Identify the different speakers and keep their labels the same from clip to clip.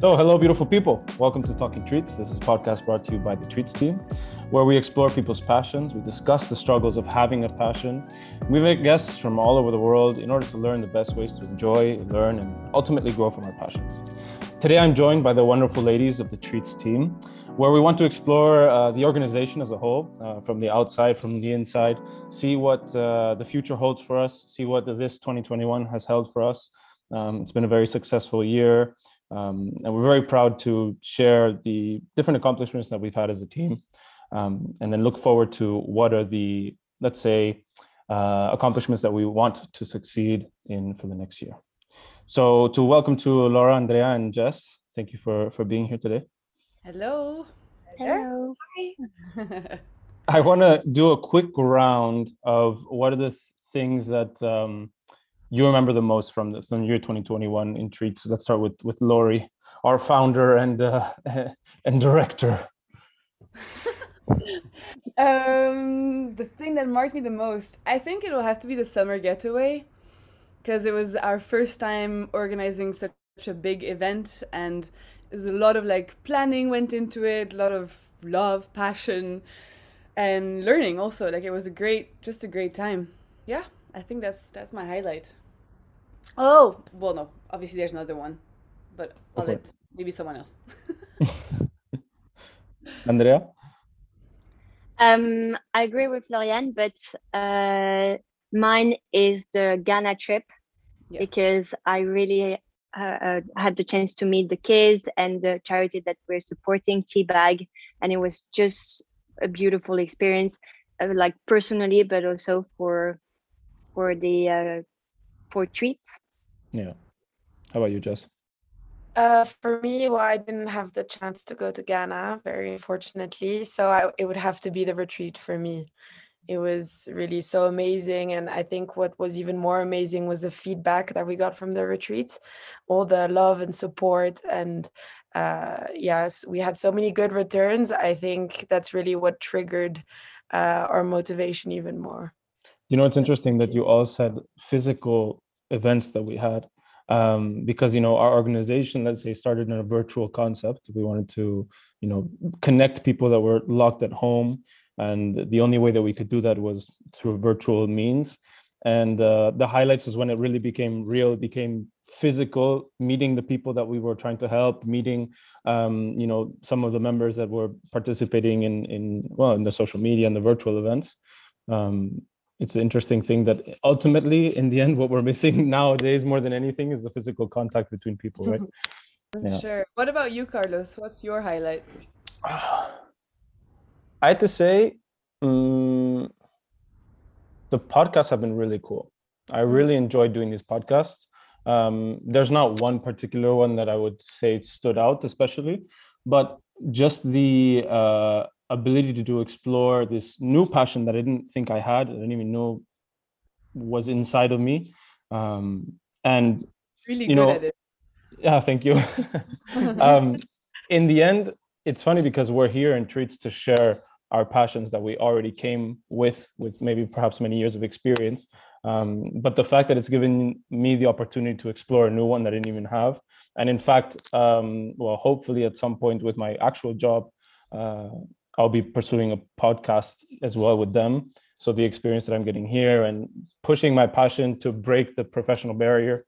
Speaker 1: So, hello, beautiful people. Welcome to Talking Treats. This is a podcast brought to you by the Treats team, where we explore people's passions. We discuss the struggles of having a passion. We invite guests from all over the world in order to learn the best ways to enjoy, learn, and ultimately grow from our passions. Today, I'm joined by the wonderful ladies of the Treats team, where we want to explore uh, the organization as a whole, uh, from the outside, from the inside, see what uh, the future holds for us, see what this 2021 has held for us. Um, it's been a very successful year. Um, and we're very proud to share the different accomplishments that we've had as a team um, and then look forward to what are the, let's say, uh, accomplishments that we want to succeed in for the next year. So to welcome to Laura, Andrea, and Jess, thank you for, for being here today.
Speaker 2: Hello.
Speaker 3: Hello.
Speaker 2: Hi.
Speaker 1: I want to do a quick round of what are the th- things that um, you remember the most from the, from year 2021 in treats. Let's start with with Lori, our founder and uh, and director.
Speaker 2: um, the thing that marked me the most, I think it'll have to be the summer getaway, because it was our first time organizing such a big event, and there's a lot of like planning went into it, a lot of love, passion, and learning also. Like it was a great, just a great time. Yeah, I think that's that's my highlight. Oh, well, no, obviously there's another one, but I'll let maybe someone else.
Speaker 1: Andrea,
Speaker 3: Um, I agree with Lauriane, but uh, mine is the Ghana trip
Speaker 2: Yeah.
Speaker 3: because I really uh, uh, had the chance to meet the kids and the charity that we're supporting, Teabag, and it was just a beautiful experience, uh, like personally, but also for for the uh, for treats.
Speaker 1: yeah. How about you, Jess?
Speaker 4: Uh, for me, well, I didn't have the chance to go to Ghana, very unfortunately. So I, it would have to be the retreat for me. It was really so amazing. And I think what was even more amazing was the feedback that we got from the retreat, all the love and support. And uh, yes, we had so many good returns. I think that's really what triggered uh, our motivation even more.
Speaker 1: You know, it's interesting that you all said physical events that we had, um, because you know our organization, let's say, started in a virtual concept. We wanted to, you know, connect people that were locked at home, and the only way that we could do that was through virtual means. And uh, the highlights was when it really became real, it became physical, meeting the people that we were trying to help, meeting, um, you know, some of the members that were participating in in well in the social media and the virtual events. Um, it's an interesting thing that ultimately in the end what we're missing nowadays more than anything is the physical contact between people right Yeah.
Speaker 2: Sure. What about you, Carlos? What's your highlight?
Speaker 1: i had to say mm, the podcasts have been really cool i really enjoyed doing these podcasts um, there's not one particular one that i would say stood out especially but just the uh, ability to do explore this new passion that i didn't think i had i didn't even know was inside of me. Um, and
Speaker 2: Really
Speaker 1: You
Speaker 2: good
Speaker 1: know,
Speaker 2: at it.
Speaker 1: yeah thank you. Um, in the end it's funny because we're here in treats to share our passions that we already came with with maybe perhaps many years of experience. Um, but the fact that it's given me the opportunity to explore a new one that i didn't even have. And in fact um, well hopefully at some point with my actual job uh, i'll be pursuing a podcast as well with them so the experience that i'm getting here and pushing my passion to break the professional barrier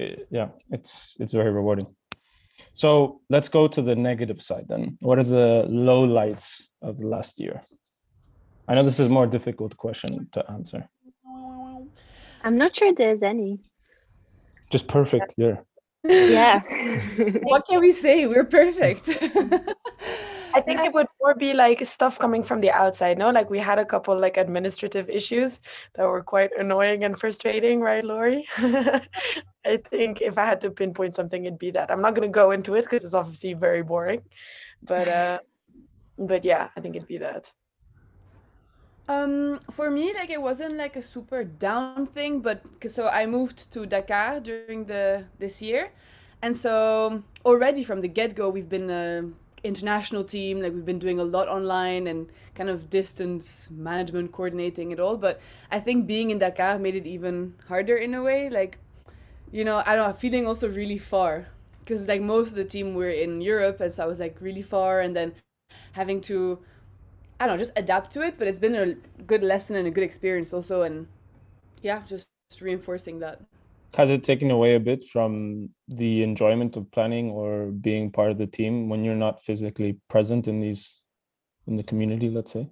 Speaker 1: i- yeah it's it's very rewarding so let's go to the negative side then. What are the low lights of the last year? I know this is a more difficult question to answer.
Speaker 3: I'm not sure there's any.
Speaker 1: Just perfect year.
Speaker 3: Yeah.
Speaker 2: What can we say? We're perfect.
Speaker 4: I think it would more be like stuff coming from the outside, no? Like we had a couple like administrative issues that were quite annoying and frustrating, right, Lori? I think if I had to pinpoint something, it'd be that. I'm not gonna go into it because it's obviously very boring. But uh but yeah, I think it'd be that.
Speaker 2: Um, for me, like it wasn't like a super down thing, but so I moved to Dakar during the this year, and so already from the get go, we've been a international team. Like we've been doing a lot online and kind of distance management, coordinating it all. But I think being in Dakar made it even harder in a way. Like, you know, I don't know, feeling also really far because like most of the team were in Europe, and so I was like really far, and then having to, I don't know, just adapt to it. But it's been a good lesson and a good experience also, and yeah, just reinforcing that.
Speaker 1: Has it taken away a bit from the enjoyment of planning or being part of the team when you're not physically present in these in the community, let's say?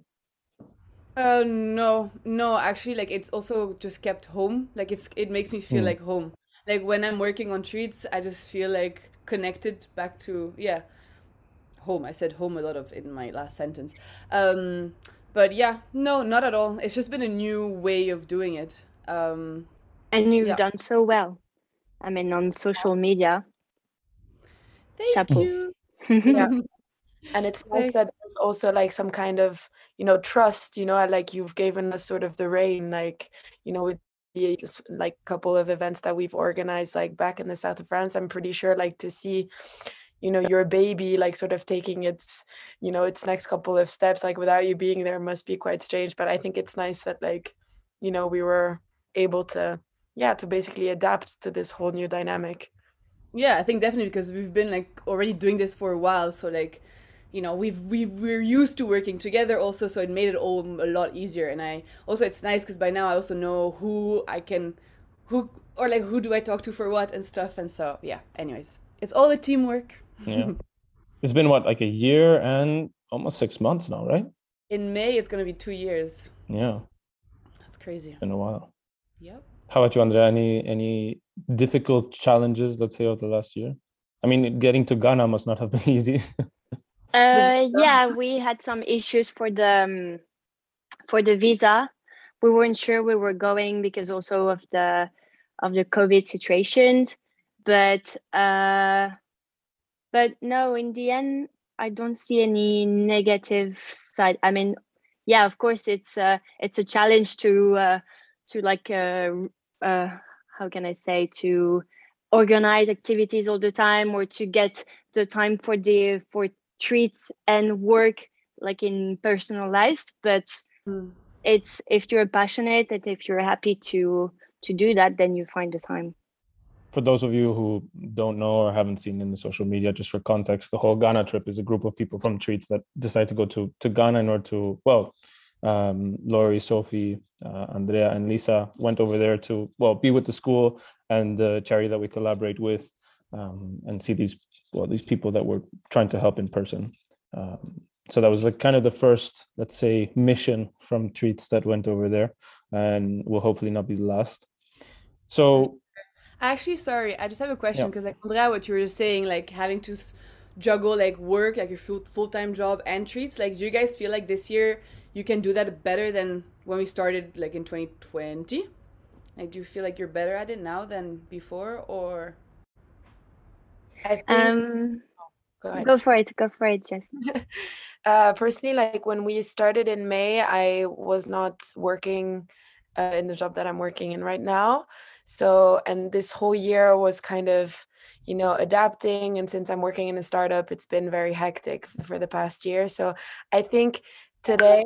Speaker 2: Uh no, no, actually like it's also just kept home. Like it's it makes me feel
Speaker 1: Mm.
Speaker 2: like home. Like when I'm working on treats, I just feel like connected back to yeah, home. I said home a lot of in my last sentence. Um but yeah, no, not at all. It's just been a new way of doing it. Um
Speaker 3: And you've
Speaker 2: Yeah.
Speaker 3: done so well. I mean, on social media.
Speaker 2: thank
Speaker 3: Chapeau.
Speaker 2: you.
Speaker 4: Yeah. and it's nice that there's also like some kind of you know trust you know like you've given us sort of the reign like you know with the like couple of events that we've organized like back in the south of france i'm pretty sure like to see you know your baby like sort of taking its you know its next couple of steps like without you being there must be quite strange but i think it's nice that like you know we were able to yeah to basically adapt to this whole new dynamic
Speaker 2: Yeah, I think definitely because we've been like already doing this for a while, so like, you know, we've we we're used to working together also, so it made it all a lot easier. And I also it's nice because by now I also know who I can, who or like who do I talk to for what and stuff. And so yeah. Anyways, it's all the teamwork.
Speaker 1: Yeah. it's been what, like a year and almost six months now, right?
Speaker 2: In May it's gonna be two years.
Speaker 1: Yeah,
Speaker 2: That's crazy.
Speaker 1: been a while.
Speaker 2: Yep.
Speaker 1: How about you, Andrea? Any any difficult challenges, let's say, over the last year? I mean, getting to Ghana must not have been easy.
Speaker 3: Uh, yeah, we had some issues for the um, for the visa. We weren't sure we were going because also of the of the COVID situations, but uh, but no, in the end, I don't see any negative side. I mean, yeah, of course, it's uh, it's a challenge to uh, to like uh, uh, how can I say to organize activities all the time or to get the time for the for treats and work like in personal lives but
Speaker 2: Mm.
Speaker 3: it's if you're passionate and if you're happy to to do that then you find the time
Speaker 1: For those of you who don't know or haven't seen in the social media, just for context, the whole Ghana trip is a group of people from Treats that decide to go to to Ghana in order to well, um, Laurie, Sophie, uh, Andrea, and Lisa went over there to well be with the school and the charity that we collaborate with, um, and see these well these people that we're trying to help in person. Um, so that was like kind of the first, let's say, mission from Treats that went over there, and will hopefully not be the last. So
Speaker 2: Actually, sorry, I just have a question
Speaker 1: Yeah.
Speaker 2: because like Andrea, what you were just saying, like having to juggle like work, like your full full time job and treats. Like, do you guys feel like this year you can do that better than when we started, like in 2020? Like, do you feel like you're better at it now than before, or?
Speaker 4: I think,
Speaker 3: um
Speaker 4: go
Speaker 3: go for it go for it Jess
Speaker 4: Uh, personally, like when we started in May, I was not working uh, in the job that I'm working in right now. So, and this whole year was kind of, you know, adapting. And since I'm working in a startup, it's been very hectic for the past year. So, I think today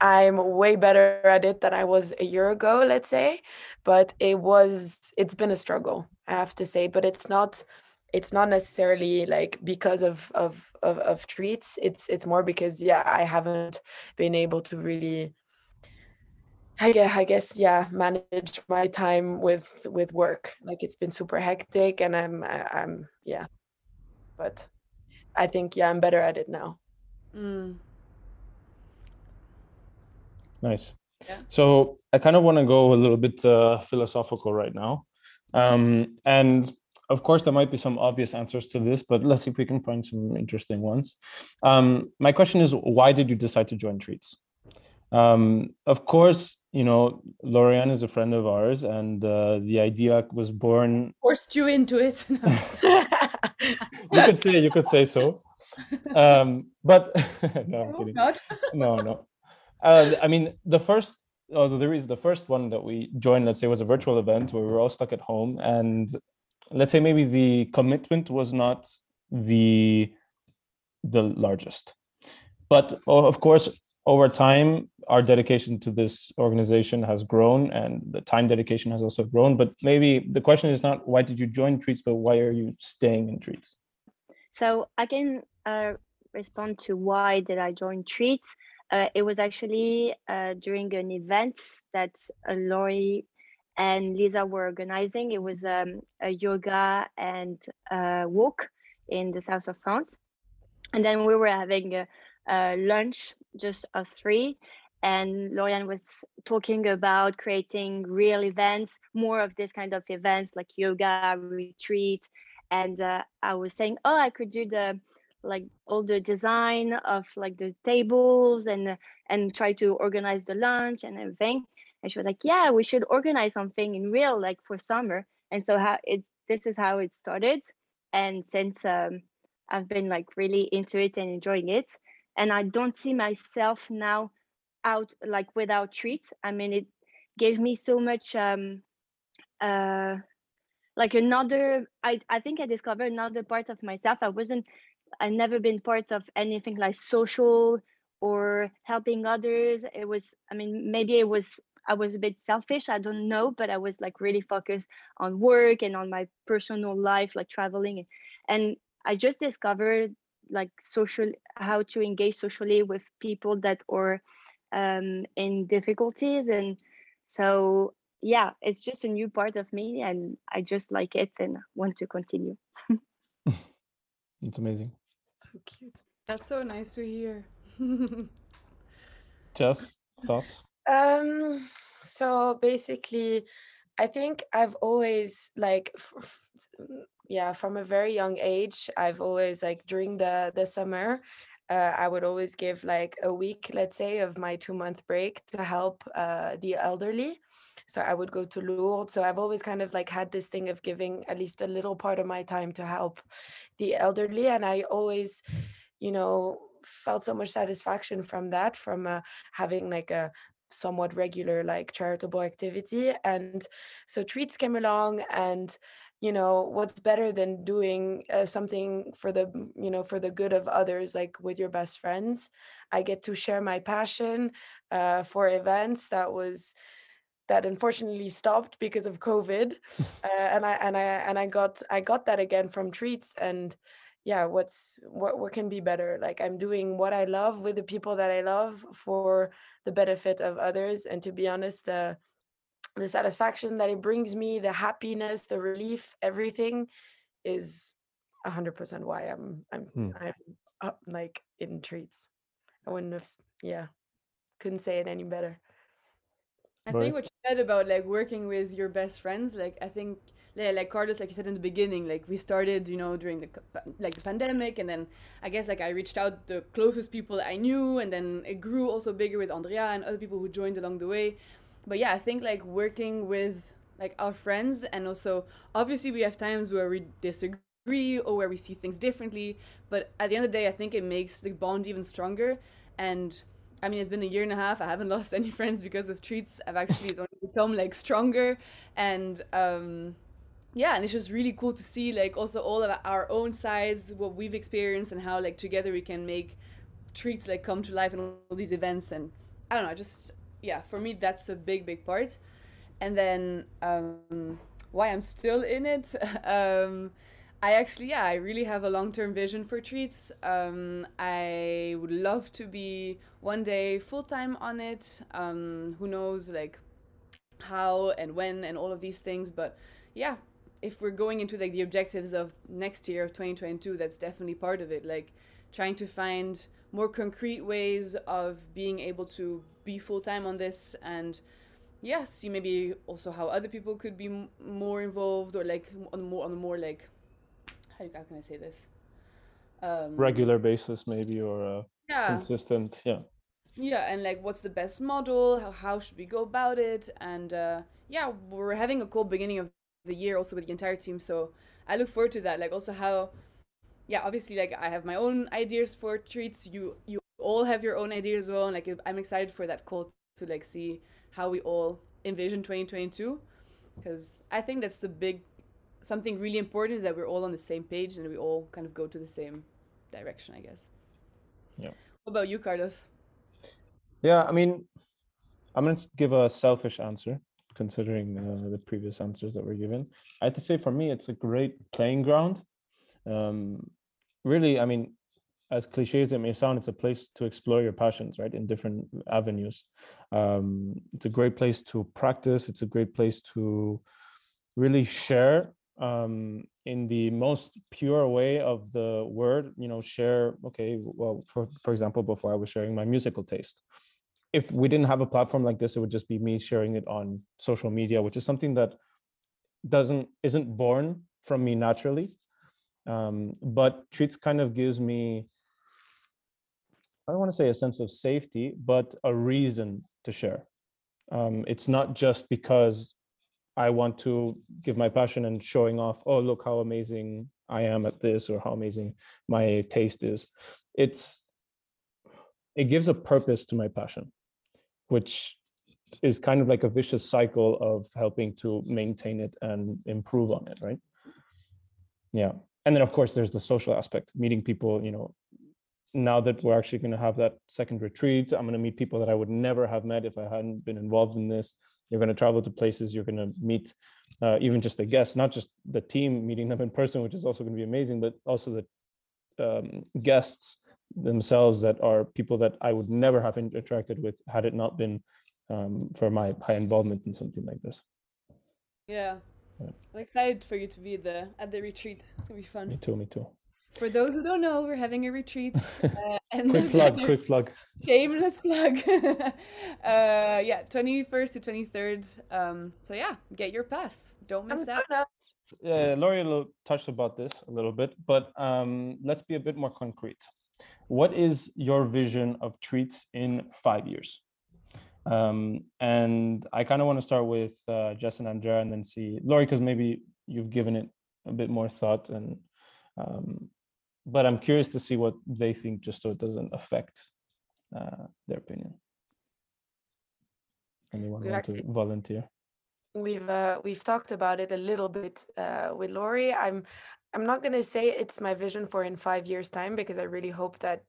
Speaker 4: I'm way better at it than I was a year ago, let's say. But it was, it's been a struggle, I have to say. But it's not it's not necessarily like because of of of, of treats it's it's more because yeah i haven't been able to really I guess, I guess yeah manage my time with with work like it's been super hectic and i'm i'm yeah but i think yeah i'm better at it now
Speaker 2: Mm.
Speaker 1: Nice.
Speaker 2: Yeah.
Speaker 1: So I kind of want to go a little bit uh, philosophical right now. Um, and of course, there might be some obvious answers to this, but let's see if we can find some interesting ones. Um, my question is why did you decide to join Treats? Um, of course, you know, Lauriane is a friend of ours, and uh, the idea was born.
Speaker 2: Forced you into it.
Speaker 1: You could say, you could say so. Um, but no, I'm kidding. no, no. Uh, I mean, the first, oh, there is the first one that we joined. Let's say was a virtual event where we were all stuck at home, and let's say maybe the commitment was not the the largest, but of course, over time, our dedication to this organization has grown and the time dedication has also grown. But maybe the question is not why did you join Treats, but why are you staying in Treats?
Speaker 3: So I can uh, respond to why did I join Treats. Uh, it was actually uh, during an event that uh, Laurie and Lisa were organizing. It was um, a yoga and uh, walk in the south of France. And then we were having a, a lunch, just us three. And Lauriane was talking about creating real events, more of this kind of events like yoga, retreat. And uh, I was saying, oh, I could do the like all the design of like the tables and and try to organize the lunch and everything. And she was like yeah we should organize something in real like for summer. And so how it this is how it started. And since um, i've been like really into it and enjoying it. And i don't see myself now out like without treats. I mean it gave me so much um uh like another i i think i discovered another part of myself. I wasn't i've never been part of anything like social or helping others it was i mean maybe it was I was a bit selfish. I don't know, but I was like really focused on work and on my personal life, like traveling. And I just discovered like social how to engage socially with people that are um, in difficulties. And so yeah, it's just a new part of me, and I just like it and want to continue.
Speaker 1: It's amazing.
Speaker 2: So cute. That's so nice to hear.
Speaker 1: Just thoughts?
Speaker 4: Um, so basically, I think I've always like, f- f- yeah, from a very young age, I've always like during the the summer, uh, I would always give like a week, let's say, of my two month break to help uh, the elderly. So I would go to Lourdes. So I've always kind of like had this thing of giving at least a little part of my time to help the elderly, and I always, you know, felt so much satisfaction from that, from uh, having like a somewhat regular like charitable activity. And so treats came along and you know what's better than doing uh, something for the you know for the good of others like with your best friends? I get to share my passion uh, for events. That was that unfortunately stopped because of covid uh, and i and i and i got i got that again from treats and yeah what's what what can be better? Like i'm doing what i love with the people that i love for the benefit of others and to be honest the the satisfaction that it brings me the happiness the relief everything is 100% why i'm i'm hmm. i'm up like in treats. I wouldn't have yeah couldn't say it any better
Speaker 2: i right. think what you said about like working with your best friends like i think yeah, like Carlos, like you said in the beginning, like we started, you know, during the like the pandemic, and then I guess like I reached out the closest people I knew, and then it grew also bigger with Andrea and other people who joined along the way. But yeah, I think like working with like our friends, and also obviously we have times where we disagree or where we see things differently, but at the end of the day, I think it makes the bond even stronger. And I mean, it's been a year and a half. I haven't lost any friends because of treats. I've actually only become like stronger, and um, yeah and it's just really cool to see like also all of our own sides what we've experienced and how like together we can make treats like come to life and all these events and i don't know just yeah for me that's a big big part and then um why i'm still in it um I actually, yeah, I really have a long term vision for treats. Um, I would love to be one day full time on it. Um, who knows, like how and when and all of these things. But yeah, if we're going into like the objectives of next year of 2022 that's definitely part of it like trying to find more concrete ways of being able to be full-time on this and yeah see maybe also how other people could be more involved or like on more on more like how, how can i say this
Speaker 1: um, regular basis maybe or uh, yeah consistent yeah
Speaker 2: yeah and like what's the best model how, how should we go about it and uh, yeah we're having a cool beginning of the year also with the entire team. So I look forward to that. Like also how, yeah, obviously like I have my own ideas for treats. You you all have your own ideas as well. And like I'm excited for that call to like see how we all envision 2022 because I think that's the big something really important is that we're all on the same page and we all kind of go to the same direction. I guess.
Speaker 1: Yeah.
Speaker 2: What about you, Carlos?
Speaker 1: Yeah, I mean, I'm going to give a selfish answer considering uh, the previous answers that were given. I have to say, for me, it's a great playing ground. Um, really, I mean, as cliche as it may sound, it's a place to explore your passions, right, in different avenues. Um, it's a great place to practice. It's a great place to really share um, in the most pure way of the word. You know, share. Okay, well, for for example, before I was sharing my musical taste. If we didn't have a platform like this, it would just be me sharing it on social media, which is something that doesn't isn't born from me naturally. Um, but treats kind of gives me I don't want to say a sense of safety, but a reason to share. Um, it's not just because I want to give my passion and showing off, oh, look how amazing I am at this or how amazing my taste is. It's it gives a purpose to my passion, which is kind of like a vicious cycle of helping to maintain it and improve on it, right? Yeah. And then of course there's the social aspect, meeting people, you know, now that we're actually going to have that second retreat, I'm going to meet people that I would never have met if I hadn't been involved in this. You're going to travel to places, you're going to meet uh, even just the guests, not just the team, meeting them in person, which is also going to be amazing, but also the um, guests themselves that are people that I would never have interacted with had it not been um, for my high involvement in something like this.
Speaker 2: Yeah. yeah. I'm excited for you to be the at the retreat. It's gonna be fun.
Speaker 1: Me too. Me too.
Speaker 2: For those who don't know, we're having a retreat.
Speaker 1: Uh, and quick plug, quick plug.
Speaker 2: Shameless plug. uh, yeah, 21st to 23rd. Um, so yeah, get your pass. Don't miss out.
Speaker 1: Yeah, Laurie touched about this a little bit, but um, let's be a bit more concrete. What is your vision of treats in five years? Um, and I kind of want to start with uh, Jess and Andrea and then see Laurie, because maybe you've given it a bit more thought and um, but I'm curious to see what they think, just so it doesn't affect uh, their opinion. Anyone want actually, to volunteer?
Speaker 4: We've uh, we've talked about it a little bit uh, with Laurie. I'm I'm not going to say it's my vision for in five years' time because I really hope that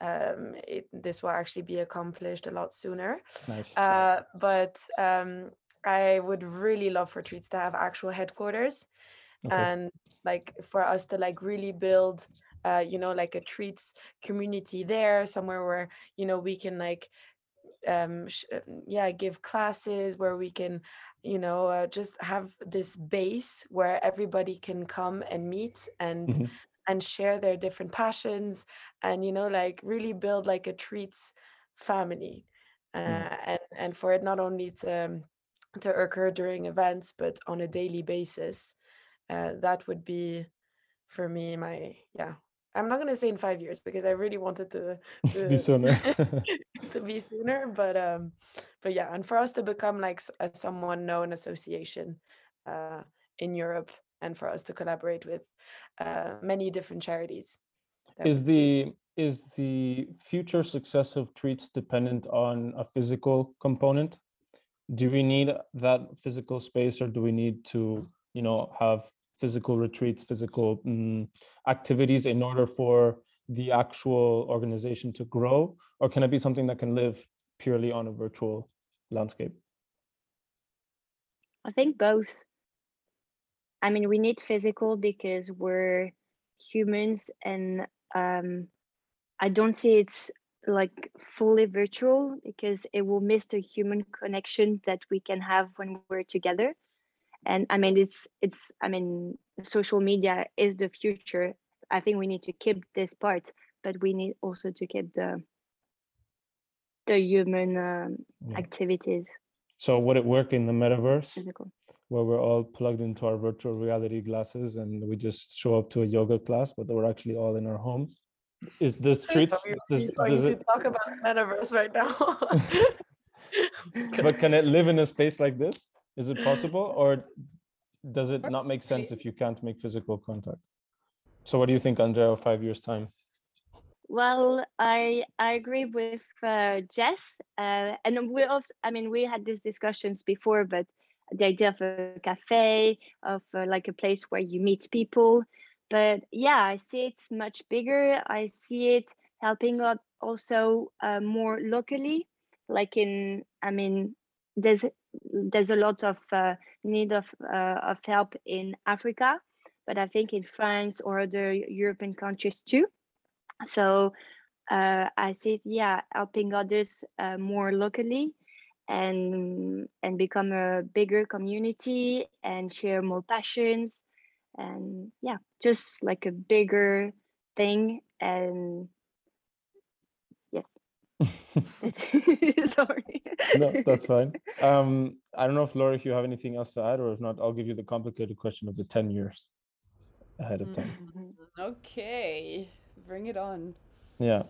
Speaker 4: um, it, this will actually be accomplished a lot sooner.
Speaker 1: Nice.
Speaker 4: Uh, but um, I would really love for Treats to have actual headquarters, okay. and like for us to like really build uh, you know like a treats community there somewhere where you know we can like um sh- uh, yeah give classes where we can you know uh, just have this base where everybody can come and meet and mm-hmm. and share their different passions and you know like really build like a treats family uh, mm. and and for it not only to to occur during events but on a daily basis uh, that would be for me my yeah I'm not gonna say in five years because I really wanted to to
Speaker 1: be sooner
Speaker 4: to be sooner, but um, but yeah, and for us to become like a someone known association uh, in Europe, and for us to collaborate with uh, many different charities.
Speaker 1: Is the is the future success of treats dependent on a physical component? Do we need that physical space, or do we need to, you know, have physical retreats, physical mm, activities in order for the actual organization to grow? Or can it be something that can live purely on a virtual landscape?
Speaker 3: I think both. I mean, we need physical because we're humans, and um, I don't see it's like fully virtual because it will miss the human connection that we can have when we're together and i mean it's it's i mean social media is the future. I think we need to keep this part but we need also to keep the the human um, yeah. activities.
Speaker 1: So would it work in the metaverse? Physical. where we're all plugged into our virtual reality glasses and we just show up to a yoga class but we're actually all in our homes? Is the streets
Speaker 4: does, does it talk about metaverse right now.
Speaker 1: But can it live in a space like this is it possible, or does it not make sense if you can't make physical contact? So, what do you think, Andrea, five years time?
Speaker 3: Well, I I agree with uh, Jess, uh, and we also, I mean, we had these discussions before, but the idea of a cafe, of uh, like a place where you meet people. But yeah, I see it's much bigger. I see it helping out also uh, more locally like in i mean there's there's a lot of uh, need of uh, of help in africa but i think in france or other european countries too. So uh, i see yeah helping others uh, more locally and and become a bigger community and share more passions and yeah just like a bigger thing and sorry.
Speaker 1: No that's fine. Um i don't know if laura if you have anything else to add or if not i'll give you the complicated question of the 10 years ahead of time.
Speaker 2: Mm-hmm. okay bring it on.
Speaker 1: Yeah.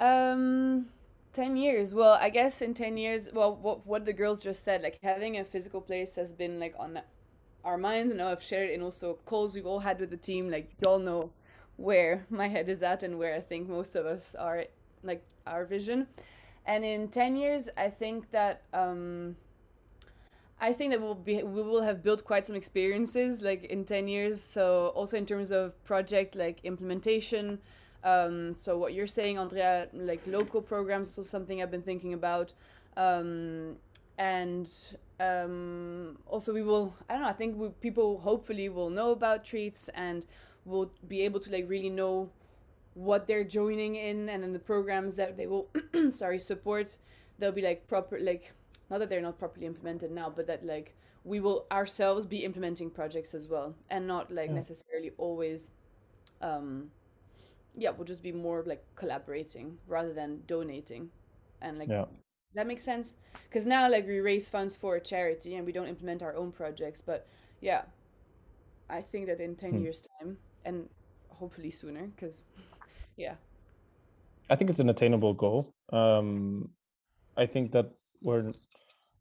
Speaker 2: Um 10 years. Well i guess in 10 years well what, what the girls just said like having a physical place has been like on our minds and i've shared it in also calls we've all had with the team like y'all know where my head is at and where i think most of us are like our vision and in 10 years i think that um I think that we'll be we will have built quite some experiences like in 10 years so also in terms of project like implementation um, so what you're saying, Andrea, like local programs is something I've been thinking about. Um, and um, also we will, I don't know, I think we, people hopefully will know about treats and will be able to like really know what they're joining in and then the programs that they will, sorry, support. They'll be like proper, like, not that they're not properly implemented now, but that like we will ourselves be implementing projects as well and not like yeah. necessarily always um yeah we'll just be more like collaborating rather than donating and like yeah. that makes sense because now like we raise funds for a charity and we don't implement our own projects but yeah i think that in 10 hmm. years time and hopefully sooner because yeah
Speaker 1: i think it's an attainable goal um i think that we're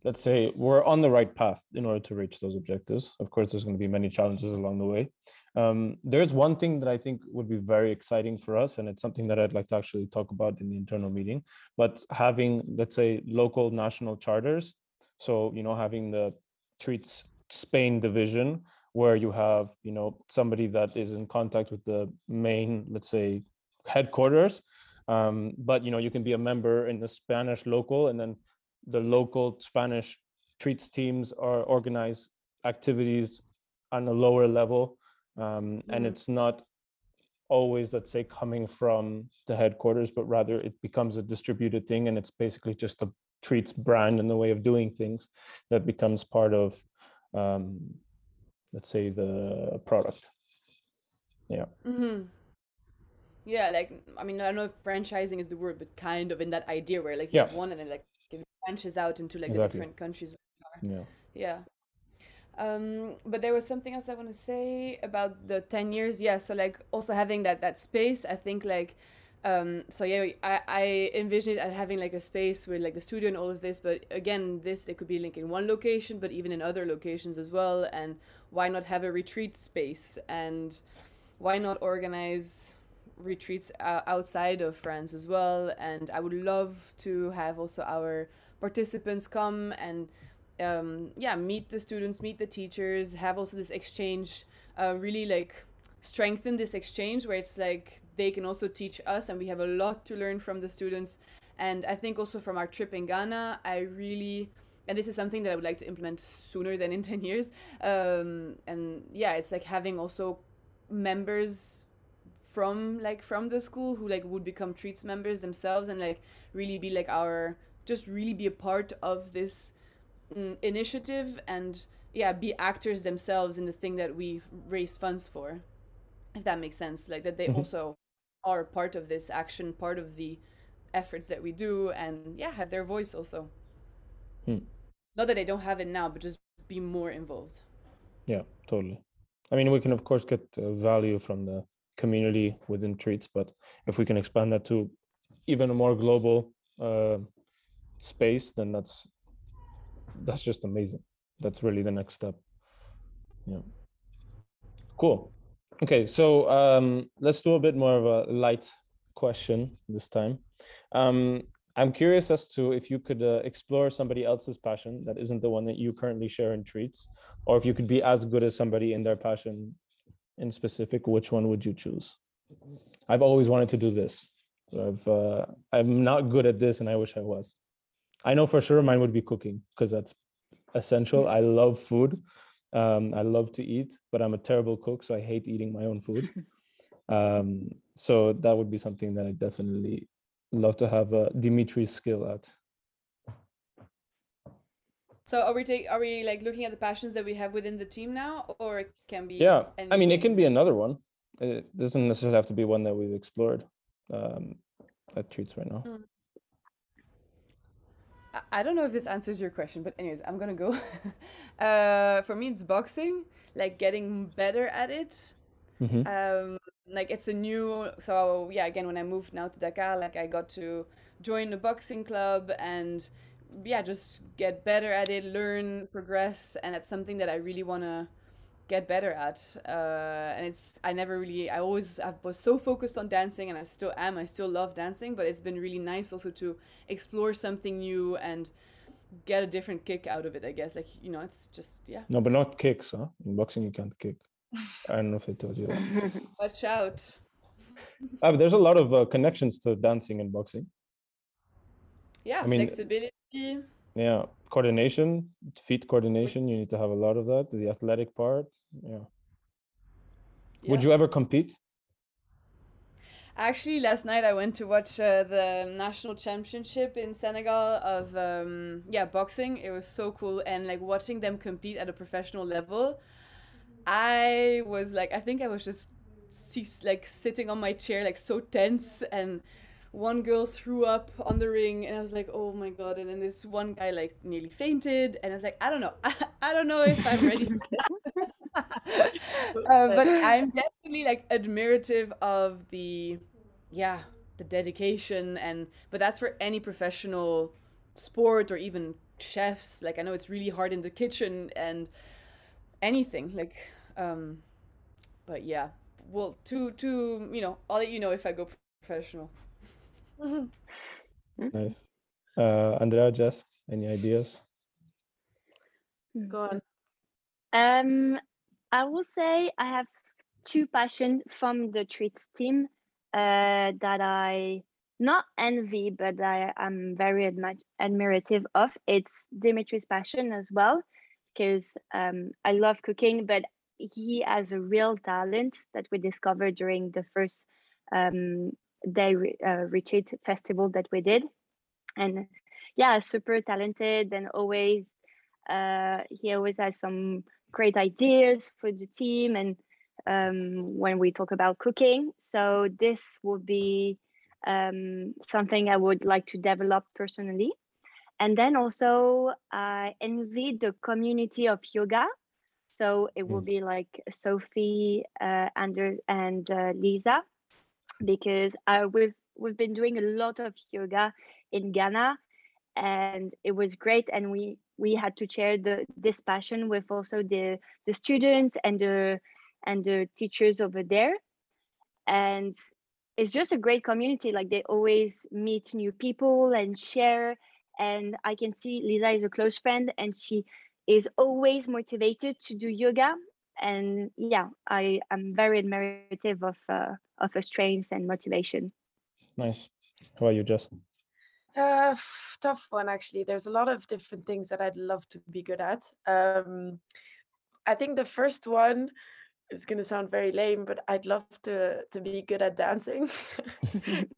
Speaker 1: let's say we're on the right path in order to reach those objectives. Of course, there's going to be many challenges along the way. Um, there's one thing that I think would be very exciting for us, and it's something that I'd like to actually talk about in the internal meeting. But having, let's say, local national charters. So, you know, having the treats Spain division where you have, you know, somebody that is in contact with the main, let's say, headquarters. Um, but you know, you can be a member in the Spanish local and then the local Spanish treats teams are organize activities on a lower level. Um, and mm-hmm. it's not always, let's say, coming from the headquarters, but rather it becomes a distributed thing. And it's basically just the treats brand and the way of doing things that becomes part of, um, let's say, the product. Yeah.
Speaker 2: Mm-hmm. Yeah, like I mean, I don't know if franchising is the word, but kind of in that idea where like you yeah. have one and then like it branches out into like exactly. the different countries.
Speaker 1: Yeah.
Speaker 2: Yeah. Um, but there was something else I want to say about the 10 years. Yeah. So like also having that, that space, I think like, um, so yeah, I, I envisioned it having like a space with like the studio and all of this, but again, this, it could be like in one location, but even in other locations as well. And why not have a retreat space and why not organize retreats uh, outside of France as well. And I would love to have also our participants come and um, yeah meet the students meet the teachers have also this exchange uh, really like strengthen this exchange where it's like they can also teach us and we have a lot to learn from the students and i think also from our trip in ghana i really and this is something that i would like to implement sooner than in 10 years um, and yeah it's like having also members from like from the school who like would become treats members themselves and like really be like our just really be a part of this mm, initiative and yeah be actors themselves in the thing that we raise funds for if that makes sense like that they mm-hmm. also are part of this action part of the efforts that we do and yeah have their voice also hmm. not that they don't have it now but just be more involved
Speaker 1: yeah totally i mean we can of course get uh, value from the community within treats but if we can expand that to even a more global uh, space, then that's that's just amazing. That's really the next step. Yeah. Cool. Okay, so um, let's do a bit more of a light question this time. Um, I'm curious as to if you could uh, explore somebody else's passion that isn't the one that you currently share in treats, or if you could be as good as somebody in their passion in specific, which one would you choose? I've always wanted to do this. I've uh, I'm not good at this, and I wish I was. I know for sure mine would be cooking because that's essential. I love food. Um, I love to eat, but I'm a terrible cook, so I hate eating my own food. Um, so that would be something that I definitely love to have a Dimitri skill at.
Speaker 2: So are we take are we like looking at the passions that we have within the team now, or it can be?
Speaker 1: Yeah, I mean, it can be another one. It doesn't necessarily have to be one that we've explored um, at Treats right now.
Speaker 2: I- I don't know if this answers your question, but anyways, I'm gonna go. uh, for me, it's boxing, like getting better at it.
Speaker 1: Mhm.
Speaker 2: Um, like it's a new. So yeah, again, when I moved now to Dakar, like I got to join a boxing club and yeah, just get better at it, learn, progress, and that's something that I really wanna get better at. Uh, and it's I never really I always I was so focused on dancing, and I still am. I still love dancing, but it's been really nice also to explore something new and get a different kick out of it. I guess like you know it's just yeah.
Speaker 1: No, but not kicks, huh? In boxing, you can't kick. I don't know if I told you that.
Speaker 2: Watch out.
Speaker 1: But there's a lot of uh, connections to dancing and boxing.
Speaker 2: Yeah,
Speaker 1: I mean-
Speaker 2: flexibility.
Speaker 1: Yeah, coordination, feet coordination. You need to have a lot of that. The athletic part. Yeah. Would you ever compete?
Speaker 2: Actually, last night I went to watch uh, the national championship in Senegal of um, yeah boxing. It was so cool, and like watching them compete at a professional level, I was like, I think I was just like sitting on my chair, like so tense, and one girl threw up on the ring, and I was like, oh my god! And then this one guy like nearly fainted, and I was like, I don't know, I, don't know if I'm ready. uh, but I'm definitely like admirative of the, yeah, the dedication and but that's for any professional sport or even chefs. Like I know it's really hard in the kitchen and anything like, um, but yeah. Well, to to you know, I'll let you know if I go professional.
Speaker 1: Nice. Uh, Andrea, Jess, any ideas?
Speaker 4: Go on.
Speaker 3: Um, I will say I have two passions from the treats team uh, that I not envy, but I am very admi- admirative of. It's Dimitri's passion as well, because um, I love cooking, but he has a real talent that we discovered during the first um, day uh, retreat festival that we did, and yeah, super talented and always uh, he always has some great ideas for the team and um, when we talk about cooking. So this would be um, something I would like to develop personally. And then also I envy the community of yoga. So it will
Speaker 1: Mm.
Speaker 3: be like Sophie, uh, Anders, and uh, Lisa, because uh, we've we've been doing a lot of yoga in Ghana, and it was great. And we we had to share the this passion with also the the students and the and the teachers over there and it's just a great community like they always meet new people and share and i can see lisa is a close friend and she is always motivated to do yoga and yeah i am very admirative of uh, of her strengths and motivation
Speaker 1: Nice. How are you, Jess?
Speaker 4: Uh, tough one actually. There's a lot of different things that I'd love to be good at. Um, I think the first one is gonna sound very lame, but I'd love to to be good at dancing.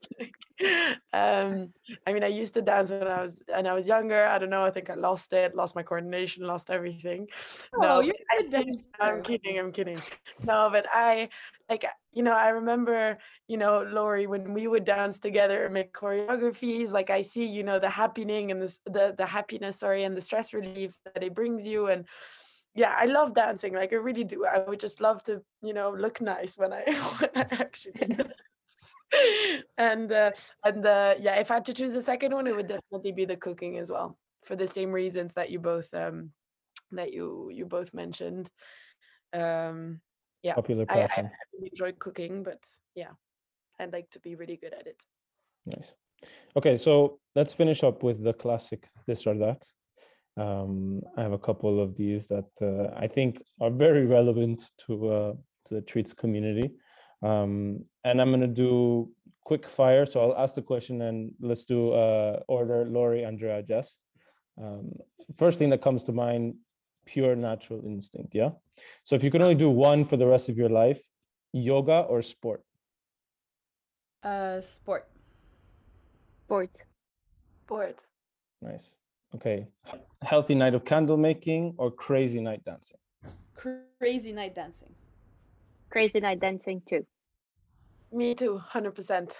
Speaker 4: um, I mean, I used to dance when I was and I was younger. I don't know. I think I lost it, lost my coordination, lost everything.
Speaker 2: Oh,
Speaker 4: but
Speaker 2: you're
Speaker 4: I I'm kidding. I'm kidding. No, but I like you know I remember you know Lori when we would dance together and make choreographies. Like I see you know the happening and the the the happiness, sorry, and the stress relief that it brings you and yeah, I love dancing. Like I really do. I would just love to, you know, look nice when I when I actually dance. and uh, and uh, yeah, if I had to choose a second one, it would definitely be the cooking as well, for the same reasons that you both um that you you both mentioned. Um, yeah,
Speaker 1: Popular
Speaker 4: I, I. I really enjoy cooking, but yeah, I'd like to be really good at it.
Speaker 1: Nice. Okay, so let's finish up with the classic this or that. Um, I have a couple of these that uh, I think are very relevant to uh, to the treats community, um, and I'm gonna do quick fire. So I'll ask the question and let's do uh, order Lori, Andrea, Jess. Um, first thing that comes to mind, pure natural instinct. Yeah. So if you could only do one for the rest of your life, yoga or sport?
Speaker 2: Uh, sport.
Speaker 3: Sport.
Speaker 4: Sport.
Speaker 1: Nice. Okay. Healthy night of candle making or crazy night dancing?
Speaker 2: Crazy night dancing.
Speaker 3: Crazy night dancing too.
Speaker 4: Me too, 100%.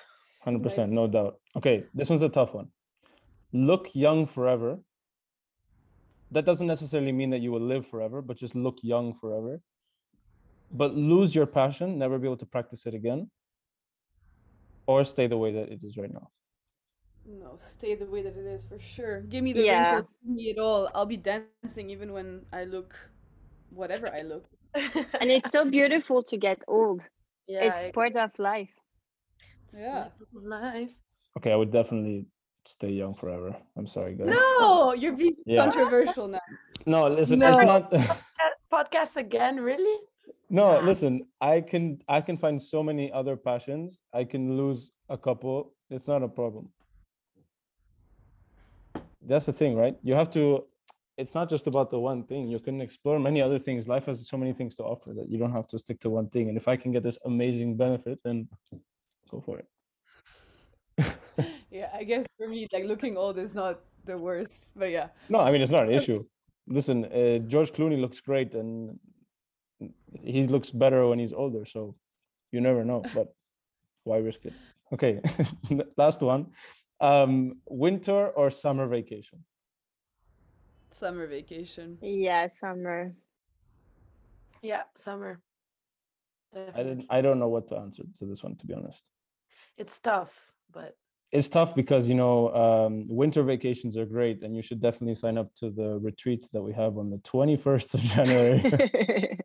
Speaker 1: 100%, no doubt. Okay, this one's a tough one. Look young forever. That doesn't necessarily mean that you will live forever, but just look young forever. But lose your passion, never be able to practice it again, or stay the way that it is right now.
Speaker 2: No, stay the way that it is for sure. Give me the
Speaker 3: Yeah.
Speaker 2: wrinkles, give me it all. I'll be dancing even when I look whatever I look.
Speaker 3: And it's so beautiful to get old.
Speaker 4: yeah,
Speaker 3: it's
Speaker 4: I-
Speaker 3: part of life.
Speaker 2: Yeah.
Speaker 4: life.
Speaker 1: Okay, I would definitely stay young forever. I'm sorry, guys.
Speaker 2: No, you're being
Speaker 1: Yeah.
Speaker 2: controversial now.
Speaker 1: No, listen,
Speaker 2: No.
Speaker 1: it's not.
Speaker 4: Podcast again, really?
Speaker 1: no, listen. I can I can find so many other passions. I can lose a couple. It's not a problem. That's the thing, right? You have to. It's not just about the one thing. You can explore many other things. Life has so many things to offer that you don't have to stick to one thing. And if I can get this amazing benefit, then go for it.
Speaker 2: Yeah, I guess for me, like looking old is not the worst. But yeah.
Speaker 1: No, I mean it's not an issue. Listen, uh, George Clooney looks great, and he looks better when he's older. So you never know. But why risk it? Okay, last one. Um, winter or summer vacation?
Speaker 2: Summer vacation.
Speaker 3: Yeah, summer.
Speaker 4: Yeah, summer.
Speaker 1: I didn't. I don't know what to answer to this one, to be honest.
Speaker 4: It's tough, but
Speaker 1: It's tough because you know um, winter vacations are great, and you should definitely sign up to the retreat that we have on the twenty first of January.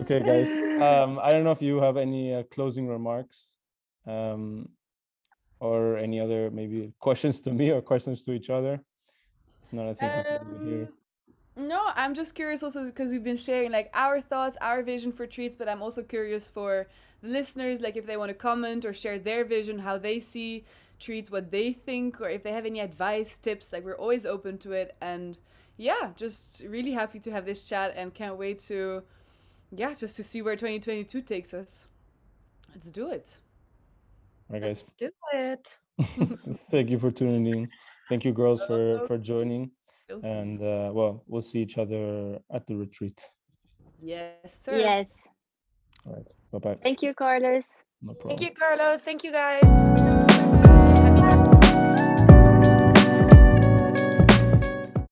Speaker 1: okay, guys. Um, I don't know if you have any uh, closing remarks, um, or any other maybe questions to me or questions to each other. No, I think.
Speaker 2: Um, no, I'm just curious also because we've been sharing like our thoughts, our vision for treats, but I'm also curious for the listeners, like if they want to comment or share their vision, how they see treats, what they think, or if they have any advice, tips, like we're always open to it. And yeah, just really happy to have this chat and can't wait to, yeah, just to see where 2022 takes us. Let's do it.
Speaker 1: All right, guys.
Speaker 4: do it.
Speaker 1: Thank you for tuning in. Thank you, girls, for for joining. And uh, well, we'll see each other at the retreat.
Speaker 2: yes, sir.
Speaker 3: yes.
Speaker 1: All right. Bye bye.
Speaker 3: Thank you, Carlos.
Speaker 1: No problem.
Speaker 4: Thank you, Carlos. Thank you, guys.
Speaker 2: Bye. Happy